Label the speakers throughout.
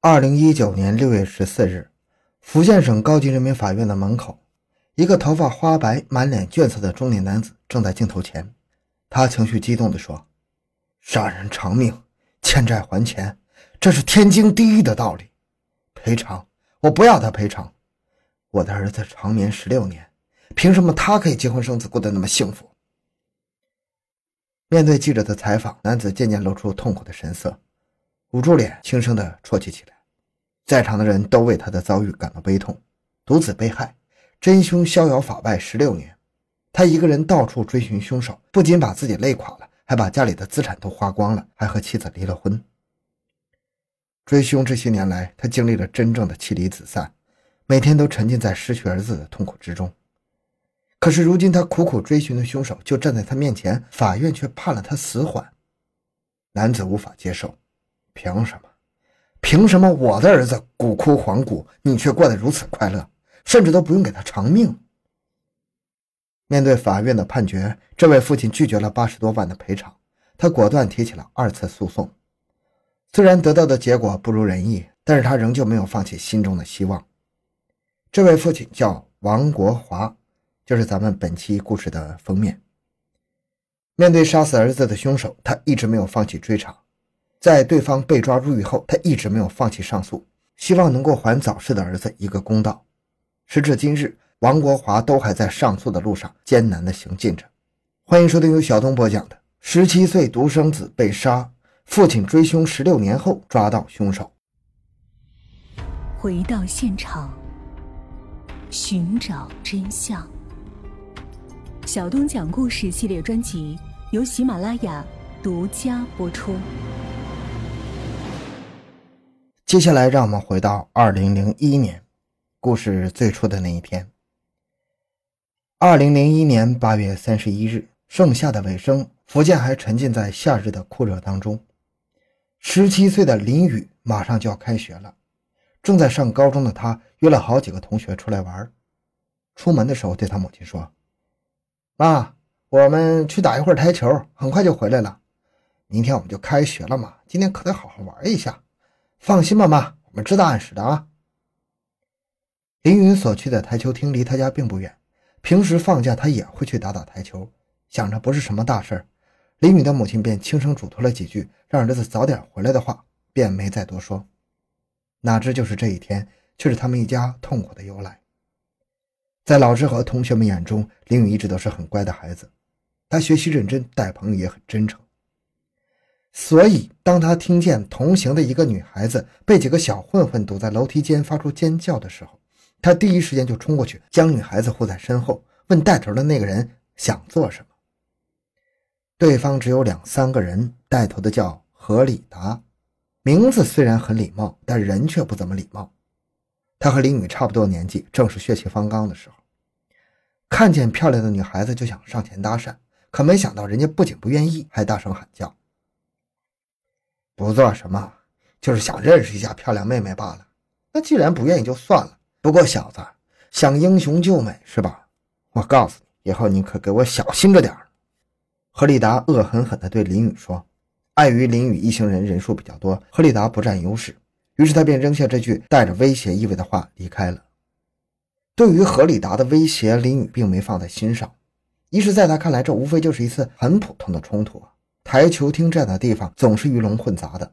Speaker 1: 二零一九年六月十四日，福建省高级人民法院的门口，一个头发花白、满脸倦色的中年男子正在镜头前。他情绪激动地说：“杀人偿命，欠债还钱，这是天经地义的道理。赔偿，我不要他赔偿。我的儿子长眠十六年，凭什么他可以结婚生子，过得那么幸福？”面对记者的采访，男子渐渐露出痛苦的神色。捂住脸，轻声地啜泣起来。在场的人都为他的遭遇感到悲痛。独子被害，真凶逍遥法外十六年，他一个人到处追寻凶手，不仅把自己累垮了，还把家里的资产都花光了，还和妻子离了婚。追凶这些年来，他经历了真正的妻离子散，每天都沉浸在失去儿子的痛苦之中。可是如今，他苦苦追寻的凶手就站在他面前，法院却判了他死缓。男子无法接受。凭什么？凭什么我的儿子骨枯黄骨，你却过得如此快乐，甚至都不用给他偿命？面对法院的判决，这位父亲拒绝了八十多万的赔偿，他果断提起了二次诉讼。虽然得到的结果不如人意，但是他仍旧没有放弃心中的希望。这位父亲叫王国华，就是咱们本期故事的封面。面对杀死儿子的凶手，他一直没有放弃追查。在对方被抓入狱后，他一直没有放弃上诉，希望能够还早逝的儿子一个公道。时至今日，王国华都还在上诉的路上艰难地行进着。欢迎收听由小东播讲的《十七岁独生子被杀，父亲追凶十六年后抓到凶手》。
Speaker 2: 回到现场，寻找真相。小东讲故事系列专辑由喜马拉雅独家播出。
Speaker 1: 接下来，让我们回到二零零一年，故事最初的那一天。二零零一年八月三十一日，盛夏的尾声，福建还沉浸在夏日的酷热当中。十七岁的林宇马上就要开学了，正在上高中的他约了好几个同学出来玩。出门的时候，对他母亲说：“妈，我们去打一会儿台球，很快就回来了。明天我们就开学了嘛，今天可得好好玩一下。”放心吧，妈，我们知道按时的啊。林云所去的台球厅离他家并不远，平时放假他也会去打打台球。想着不是什么大事儿，林宇的母亲便轻声嘱托了几句，让儿子早点回来的话，便没再多说。哪知就是这一天，却是他们一家痛苦的由来。在老师和同学们眼中，林宇一直都是很乖的孩子，他学习认真，待朋友也很真诚。所以，当他听见同行的一个女孩子被几个小混混堵在楼梯间发出尖叫的时候，他第一时间就冲过去，将女孩子护在身后，问带头的那个人想做什么。对方只有两三个人，带头的叫何里达，名字虽然很礼貌，但人却不怎么礼貌。他和林雨差不多年纪，正是血气方刚的时候，看见漂亮的女孩子就想上前搭讪，可没想到人家不仅不愿意，还大声喊叫。不做什么，就是想认识一下漂亮妹妹罢了。那既然不愿意，就算了。不过小子想英雄救美是吧？我告诉你，以后你可给我小心着点儿。何立达恶狠狠地对林宇说。碍于林宇一行人人数比较多，何立达不占优势，于是他便扔下这句带着威胁意味的话离开了。对于何立达的威胁，林宇并没放在心上。一是在他看来，这无非就是一次很普通的冲突。台球厅这样的地方总是鱼龙混杂的，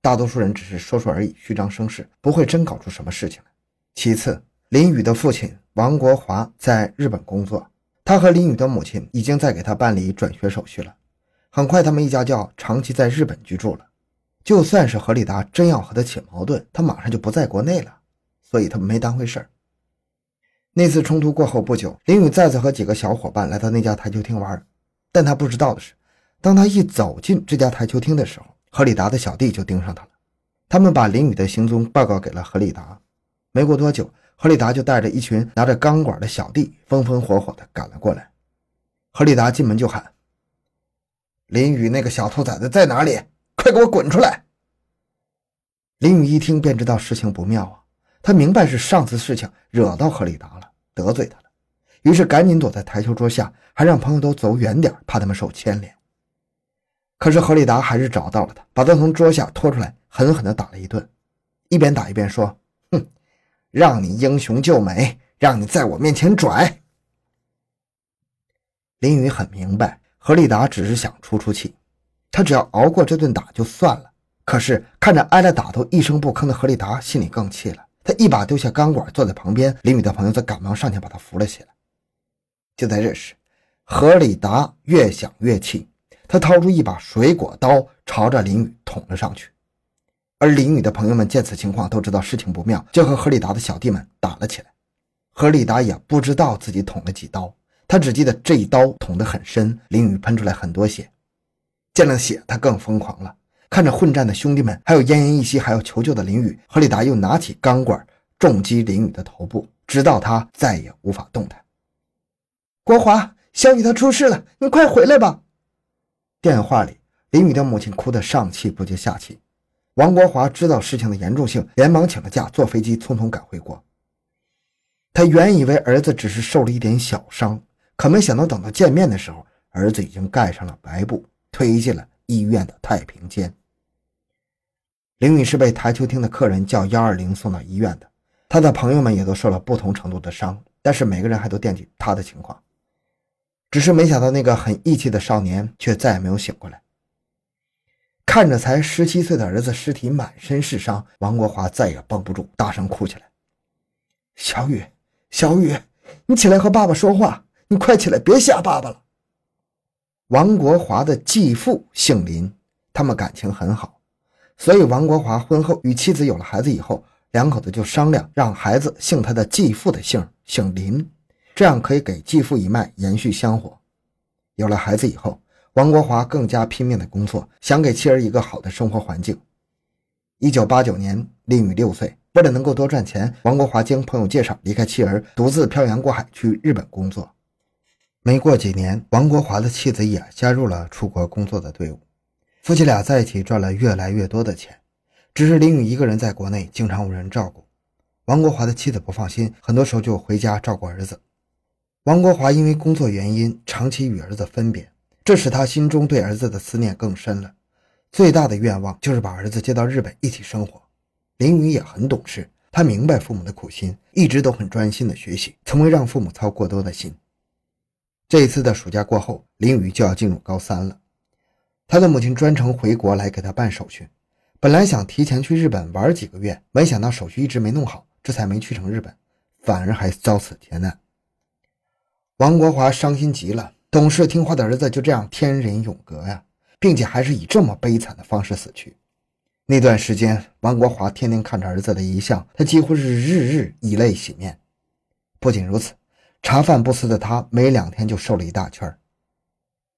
Speaker 1: 大多数人只是说说而已，虚张声势，不会真搞出什么事情来。其次，林宇的父亲王国华在日本工作，他和林宇的母亲已经在给他办理转学手续了。很快，他们一家就要长期在日本居住了。就算是何立达真要和他起矛盾，他马上就不在国内了，所以他没当回事儿。那次冲突过后不久，林宇再次和几个小伙伴来到那家台球厅玩，但他不知道的是。当他一走进这家台球厅的时候，何里达的小弟就盯上他了。他们把林宇的行踪报告给了何里达。没过多久，何里达就带着一群拿着钢管的小弟，风风火火地赶了过来。何里达进门就喊：“林宇那个小兔崽子在哪里？快给我滚出来！”林宇一听便知道事情不妙啊，他明白是上次事情惹到何里达了，得罪他了，于是赶紧躲在台球桌下，还让朋友都走远点，怕他们受牵连。可是何立达还是找到了他，把他从桌下拖出来，狠狠地打了一顿。一边打一边说：“哼，让你英雄救美，让你在我面前拽。”林雨很明白，何立达只是想出出气，他只要熬过这顿打就算了。可是看着挨了打都一声不吭的何立达，心里更气了。他一把丢下钢管，坐在旁边。林雨的朋友则赶忙上前把他扶了起来。就在这时，何立达越想越气，他掏出一把水果刀，朝着林雨捅了上去。而林雨的朋友们见此情况，都知道事情不妙，就和何里达的小弟们打了起来。何里达也不知道自己捅了几刀，他只记得这一刀捅得很深，林雨喷出来很多血。见了血，他更疯狂了。看着混战的兄弟们，还有奄奄一息还要求救的林雨，何里达又拿起钢管重击林雨的头部，直到他再也无法动弹。国华，小雨他出事了，你快回来吧！电话里，林雨的母亲哭得上气不接下气。王国华知道事情的严重性，连忙请了假，坐飞机匆匆赶回国。他原以为儿子只是受了一点小伤，可没想到等到见面的时候，儿子已经盖上了白布，推进了医院的太平间。林雨是被台球厅的客人叫幺二零送到医院的，他的朋友们也都受了不同程度的伤，但是每个人还都惦记他的情况。只是没想到那个很义气的少年却再也没有醒过来。看着才十七岁的儿子尸体满身是伤，王国华再也绷不住，大声哭起来：“小雨，小雨，你起来和爸爸说话！你快起来，别吓爸爸了。”王国华的继父姓林，他们感情很好。所以，王国华婚后与妻子有了孩子以后，两口子就商量让孩子姓他的继父的姓，姓林，这样可以给继父一脉延续香火。有了孩子以后，王国华更加拼命的工作，想给妻儿一个好的生活环境。一九八九年，林雨六岁，为了能够多赚钱，王国华经朋友介绍离开妻儿，独自漂洋过海去日本工作。没过几年，王国华的妻子也加入了出国工作的队伍。夫妻俩在一起赚了越来越多的钱，只是林宇一个人在国内，经常无人照顾。王国华的妻子不放心，很多时候就回家照顾儿子。王国华因为工作原因，长期与儿子分别，这使他心中对儿子的思念更深了。最大的愿望就是把儿子接到日本一起生活。林宇也很懂事，他明白父母的苦心，一直都很专心的学习，从未让父母操过多的心。这一次的暑假过后，林宇就要进入高三了。他的母亲专程回国来给他办手续，本来想提前去日本玩几个月，没想到手续一直没弄好，这才没去成日本，反而还遭此劫难。王国华伤心极了，懂事听话的儿子就这样天人永隔呀，并且还是以这么悲惨的方式死去。那段时间，王国华天天看着儿子的遗像，他几乎是日日以泪洗面。不仅如此，茶饭不思的他，没两天就瘦了一大圈。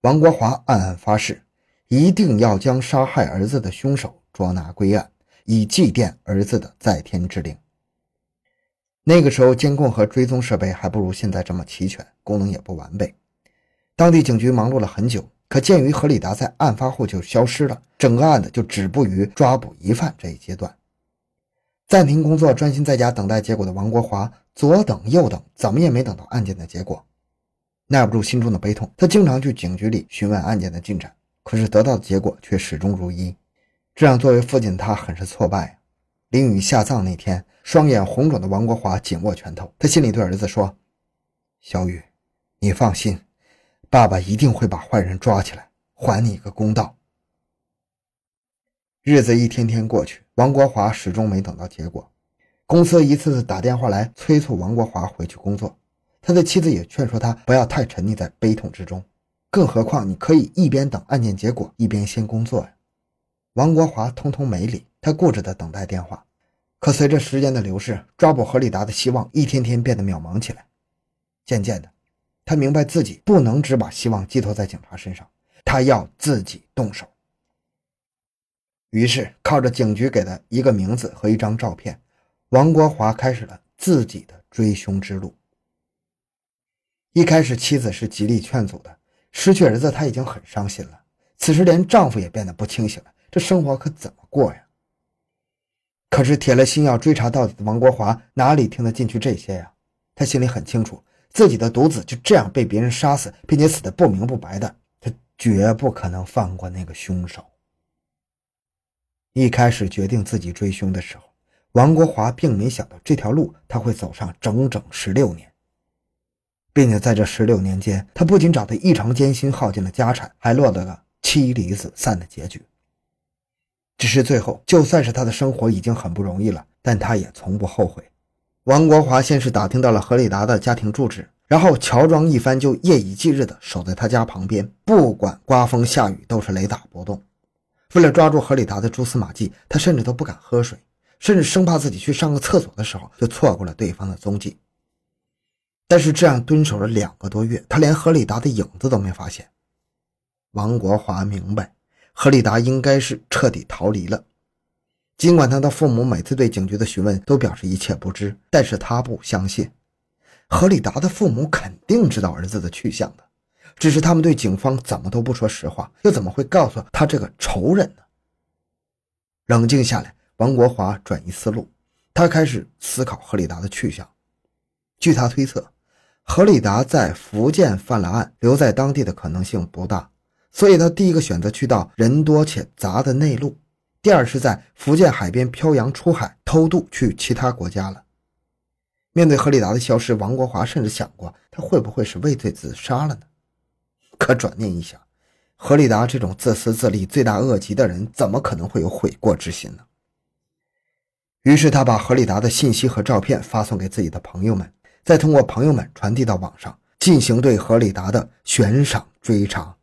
Speaker 1: 王国华暗暗发誓。一定要将杀害儿子的凶手捉拿归案，以祭奠儿子的在天之灵。那个时候，监控和追踪设备还不如现在这么齐全，功能也不完备。当地警局忙碌了很久，可鉴于何里达在案发后就消失了，整个案子就止步于抓捕疑犯这一阶段。暂停工作，专心在家等待结果的王国华，左等右等，怎么也没等到案件的结果。耐不住心中的悲痛，他经常去警局里询问案件的进展。可是得到的结果却始终如一，这让作为父亲的他很是挫败。林雨下葬那天，双眼红肿的王国华紧握拳头，他心里对儿子说：“小雨，你放心，爸爸一定会把坏人抓起来，还你一个公道。”日子一天天过去，王国华始终没等到结果。公司一次次打电话来催促王国华回去工作，他的妻子也劝说他不要太沉溺在悲痛之中。更何况，你可以一边等案件结果，一边先工作呀。王国华通通没理，他固执的等待电话。可随着时间的流逝，抓捕何立达的希望一天天变得渺茫起来。渐渐的，他明白自己不能只把希望寄托在警察身上，他要自己动手。于是，靠着警局给的一个名字和一张照片，王国华开始了自己的追凶之路。一开始，妻子是极力劝阻的。失去儿子，她已经很伤心了。此时连丈夫也变得不清醒了，这生活可怎么过呀？可是铁了心要追查到底的王国华哪里听得进去这些呀？他心里很清楚，自己的独子就这样被别人杀死，并且死得不明不白的，他绝不可能放过那个凶手。一开始决定自己追凶的时候，王国华并没想到这条路他会走上整整十六年，并且在这十六年间，他不仅找得异常艰辛，耗尽了家产，还落得了妻离子散的结局。只是最后，就算是他的生活已经很不容易了，但他也从不后悔。王国华先是打听到了何里达的家庭住址，然后乔装一番，就夜以继日的守在他家旁边，不管刮风下雨，都是雷打不动。为了抓住何里达的蛛丝马迹，他甚至都不敢喝水。甚至生怕自己去上个厕所的时候就错过了对方的踪迹。但是这样蹲守了两个多月，他连何里达的影子都没发现。王国华明白，何里达应该是彻底逃离了。尽管他的父母每次对警局的询问都表示一切不知，但是他不相信何里达的父母肯定知道儿子的去向的，只是他们对警方怎么都不说实话，又怎么会告诉他这个仇人呢？冷静下来。王国华转移思路，他开始思考何里达的去向。据他推测，何里达在福建犯了案，留在当地的可能性不大，所以他第一个选择去到人多且杂的内陆，第二是在福建海边漂洋出海偷渡去其他国家了。面对何里达的消失，王国华甚至想过他会不会是畏罪自杀了呢？可转念一想，何里达这种自私自利、罪大恶极的人，怎么可能会有悔过之心呢？于是他把何里达的信息和照片发送给自己的朋友们，再通过朋友们传递到网上，进行对何里达的悬赏追查。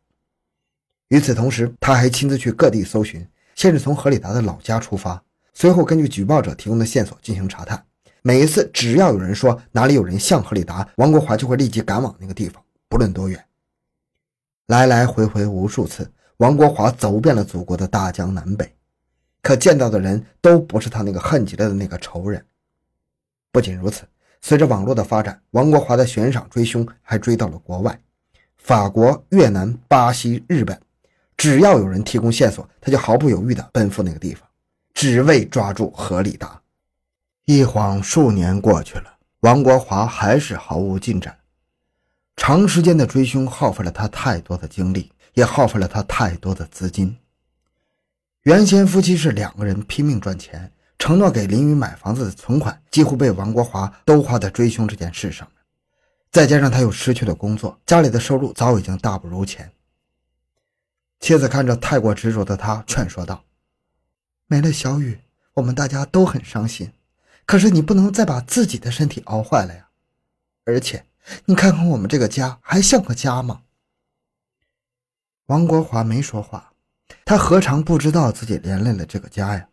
Speaker 1: 与此同时，他还亲自去各地搜寻，先是从何里达的老家出发，随后根据举报者提供的线索进行查探。每一次只要有人说哪里有人像何里达，王国华就会立即赶往那个地方，不论多远。来来回回无数次，王国华走遍了祖国的大江南北。可见到的人都不是他那个恨极了的那个仇人。不仅如此，随着网络的发展，王国华的悬赏追凶还追到了国外，法国、越南、巴西、日本，只要有人提供线索，他就毫不犹豫地奔赴那个地方，只为抓住何里达。一晃数年过去了，王国华还是毫无进展。长时间的追凶耗费了他太多的精力，也耗费了他太多的资金。原先夫妻是两个人拼命赚钱，承诺给林雨买房子的存款几乎被王国华都花在追凶这件事上了。再加上他又失去了工作，家里的收入早已经大不如前。妻子看着太过执着的他，劝说道：“没了小雨，我们大家都很伤心。可是你不能再把自己的身体熬坏了呀！而且，你看看我们这个家，还像个家吗？”王国华没说话。他何尝不知道自己连累了这个家呀？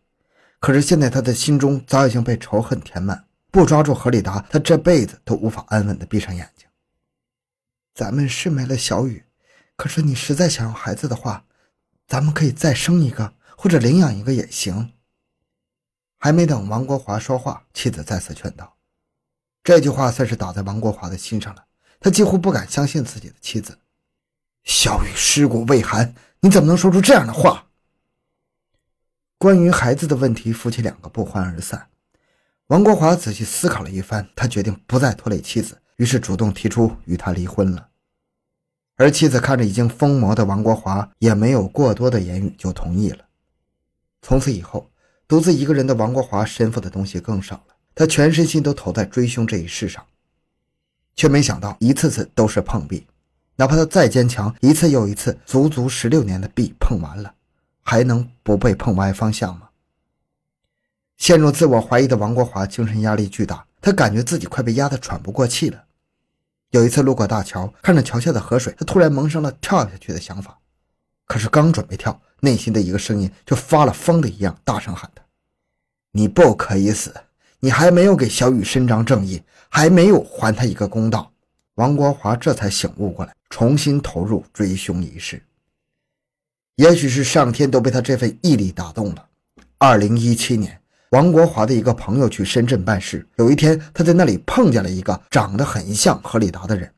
Speaker 1: 可是现在他的心中早已经被仇恨填满，不抓住何里达，他这辈子都无法安稳地闭上眼睛。咱们是没了小雨，可是你实在想要孩子的话，咱们可以再生一个，或者领养一个也行。还没等王国华说话，妻子再次劝道：“这句话算是打在王国华的心上了。他几乎不敢相信自己的妻子。小雨尸骨未寒。”你怎么能说出这样的话？关于孩子的问题，夫妻两个不欢而散。王国华仔细思考了一番，他决定不再拖累妻子，于是主动提出与他离婚了。而妻子看着已经疯魔的王国华，也没有过多的言语，就同意了。从此以后，独自一个人的王国华身负的东西更少了，他全身心都投在追凶这一事上，却没想到一次次都是碰壁。哪怕他再坚强，一次又一次，足足十六年的壁碰完了，还能不被碰歪方向吗？陷入自我怀疑的王国华精神压力巨大，他感觉自己快被压得喘不过气了。有一次路过大桥，看着桥下的河水，他突然萌生了跳下去的想法。可是刚准备跳，内心的一个声音就发了疯的一样大声喊他：“你不可以死！你还没有给小雨伸张正义，还没有还他一个公道。”王国华这才醒悟过来，重新投入追凶一事。也许是上天都被他这份毅力打动了。二零一七年，王国华的一个朋友去深圳办事，有一天他在那里碰见了一个长得很像何里达的人。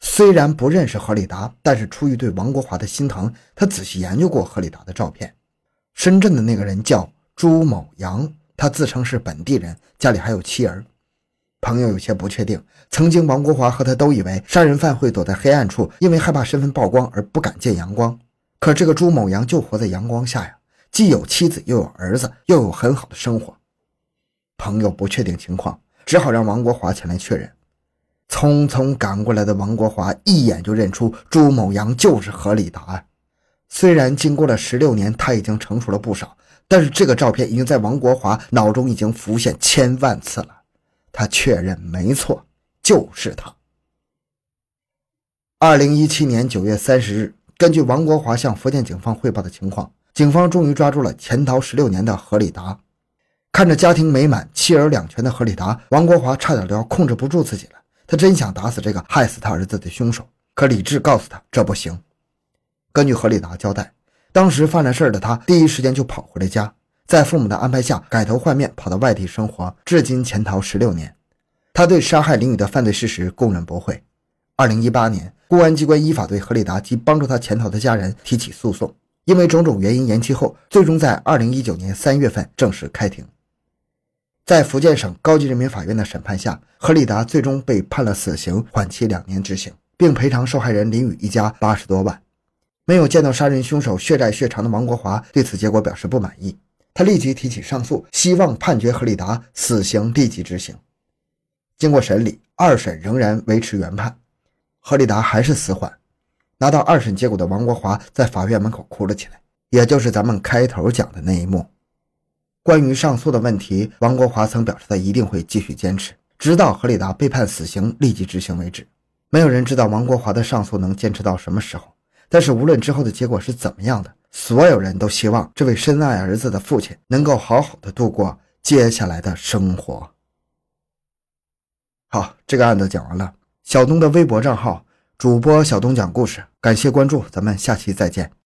Speaker 1: 虽然不认识何里达，但是出于对王国华的心疼，他仔细研究过何里达的照片。深圳的那个人叫朱某阳，他自称是本地人，家里还有妻儿。朋友有些不确定，曾经王国华和他都以为杀人犯会躲在黑暗处，因为害怕身份曝光而不敢见阳光。可这个朱某阳就活在阳光下呀，既有妻子，又有儿子，又有很好的生活。朋友不确定情况，只好让王国华前来确认。匆匆赶过来的王国华一眼就认出朱某阳就是何立达。虽然经过了十六年，他已经成熟了不少，但是这个照片已经在王国华脑中已经浮现千万次了。他确认没错，就是他。二零一七年九月三十日，根据王国华向福建警方汇报的情况，警方终于抓住了潜逃十六年的何立达。看着家庭美满、妻儿两全的何立达，王国华差点都要控制不住自己了。他真想打死这个害死他儿子的凶手，可理智告诉他这不行。根据何立达交代，当时犯了事的他第一时间就跑回了家，在父母的安排下改头换面跑到外地生活，至今潜逃十六年。他对杀害林宇的犯罪事实供认不讳。二零一八年，公安机关依法对何立达及帮助他潜逃的家人提起诉讼，因为种种原因延期后，最终在二零一九年三月份正式开庭。在福建省高级人民法院的审判下，何立达最终被判了死刑，缓期两年执行，并赔偿受害人林宇一家八十多万。没有见到杀人凶手血债血偿的王国华对此结果表示不满意，他立即提起上诉，希望判决何立达死刑立即执行。经过审理，二审仍然维持原判，何立达还是死缓。拿到二审结果的王国华在法院门口哭了起来，也就是咱们开头讲的那一幕。关于上诉的问题，王国华曾表示他一定会继续坚持，直到何立达被判死刑立即执行为止。没有人知道王国华的上诉能坚持到什么时候，但是无论之后的结果是怎么样的，所有人都希望这位深爱儿子的父亲能够好好的度过接下来的生活。好，这个案子讲完了。小东的微博账号主播小东讲故事，感谢关注，咱们下期再见。